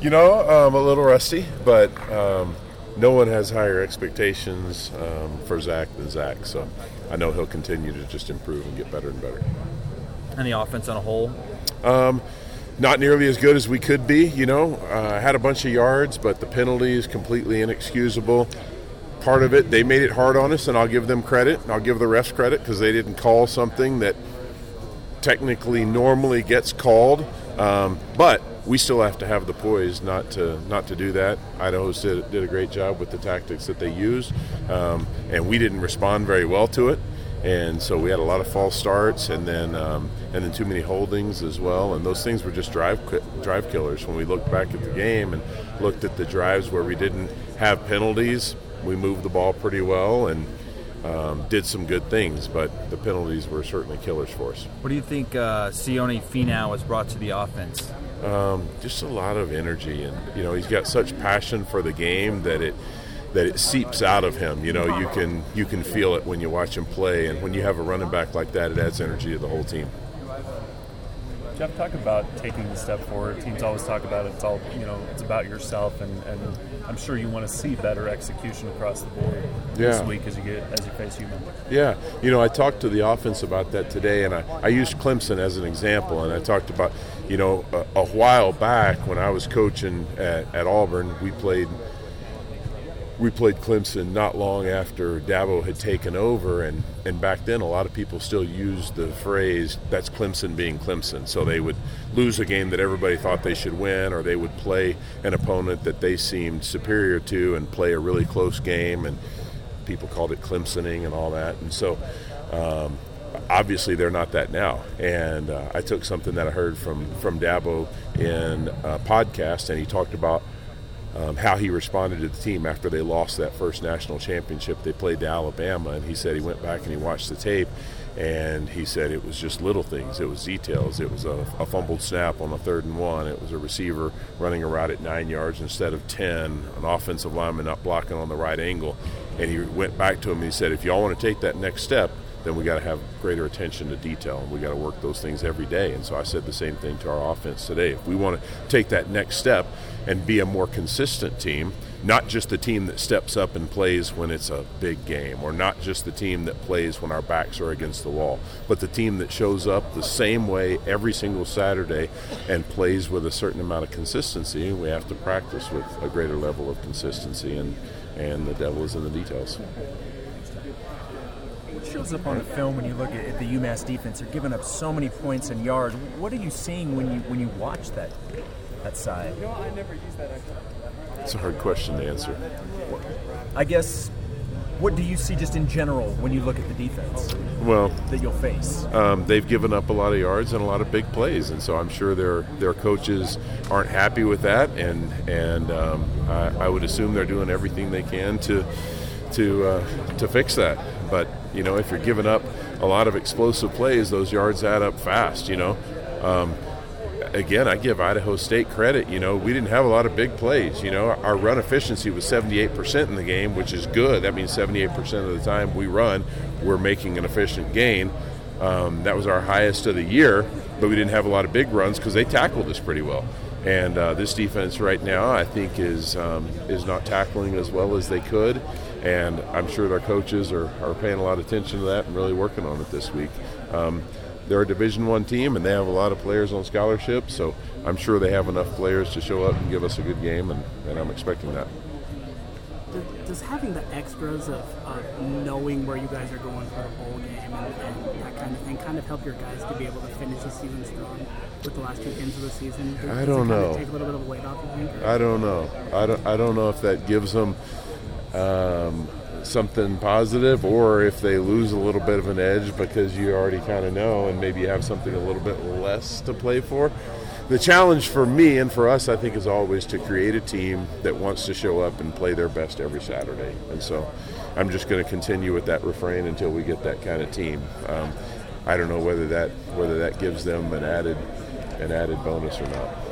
You know, I'm a little rusty, but um, no one has higher expectations um, for Zach than Zach. So I know he'll continue to just improve and get better and better. And the offense on a whole? Um, not nearly as good as we could be. You know, uh, had a bunch of yards, but the penalty is completely inexcusable. Part of it, they made it hard on us, and I'll give them credit. I'll give the refs credit because they didn't call something that technically normally gets called. Um, but we still have to have the poise not to not to do that. Idaho did, did a great job with the tactics that they used, um, and we didn't respond very well to it. And so we had a lot of false starts, and then um, and then too many holdings as well. And those things were just drive drive killers. When we looked back at the game and looked at the drives where we didn't have penalties, we moved the ball pretty well and um, did some good things, but the penalties were certainly killers for us. What do you think uh, Sione Finau has brought to the offense? Um, just a lot of energy, and you know he's got such passion for the game that it that it seeps out of him. You know, you can you can feel it when you watch him play, and when you have a running back like that, it adds energy to the whole team. Jeff, talk about taking the step forward. Teams always talk about it. It's all you know. It's about yourself, and, and I'm sure you want to see better execution across the board yeah. this week as you get as you face UMass. Yeah, you know, I talked to the offense about that today, and I, I used Clemson as an example, and I talked about, you know, a, a while back when I was coaching at, at Auburn, we played we played Clemson not long after Dabo had taken over, and, and back then a lot of people still used the phrase "that's Clemson being Clemson." So they would lose a game that everybody thought they should win, or they would play an opponent that they seemed superior to and play a really close game, and people called it Clemsoning and all that. And so, um, obviously, they're not that now. And uh, I took something that I heard from from Dabo in a podcast, and he talked about um, how he responded to the team after they lost that first national championship. They played to Alabama, and he said he went back and he watched the tape, and he said it was just little things. It was details. It was a, a fumbled snap on a third and one. It was a receiver running a route at nine yards instead of ten. An offensive lineman not blocking on the right angle, and he went back to him and he said, "If y'all want to take that next step." Then we got to have greater attention to detail and we got to work those things every day. And so I said the same thing to our offense today. If we want to take that next step and be a more consistent team, not just the team that steps up and plays when it's a big game, or not just the team that plays when our backs are against the wall, but the team that shows up the same way every single Saturday and plays with a certain amount of consistency. We have to practice with a greater level of consistency, and, and the devil is in the details shows up on the film when you look at, the UMass defense? They're giving up so many points and yards. What are you seeing when you when you watch that that side? You know, I never use that. It's a hard question to answer. I guess. What do you see just in general when you look at the defense? Well, that you'll face. Um, they've given up a lot of yards and a lot of big plays, and so I'm sure their their coaches aren't happy with that, and and um, I, I would assume they're doing everything they can to to uh, to fix that. But you know, if you're giving up a lot of explosive plays, those yards add up fast. You know. Um, again, I give Idaho State credit. You know, we didn't have a lot of big plays. You know, our run efficiency was 78% in the game, which is good. That means 78% of the time we run, we're making an efficient gain. Um, that was our highest of the year, but we didn't have a lot of big runs because they tackled us pretty well. And uh, this defense right now, I think, is um, is not tackling as well as they could and I'm sure their coaches are, are paying a lot of attention to that and really working on it this week. Um, they're a Division One team, and they have a lot of players on scholarship, so I'm sure they have enough players to show up and give us a good game, and, and I'm expecting that. Does having the extras of, of, knowing where you guys are going for the bowl game and, and, that kind of thing kind of help your guys to be able to finish the season strong with the last two games of the season? Does, I don't know. Take a little bit of weight off. You? I don't know. I don't. I don't know if that gives them um, something positive, or if they lose a little bit of an edge because you already kind of know and maybe you have something a little bit less to play for. The challenge for me and for us, I think, is always to create a team that wants to show up and play their best every Saturday. And so I'm just going to continue with that refrain until we get that kind of team. Um, I don't know whether that whether that gives them an added an added bonus or not.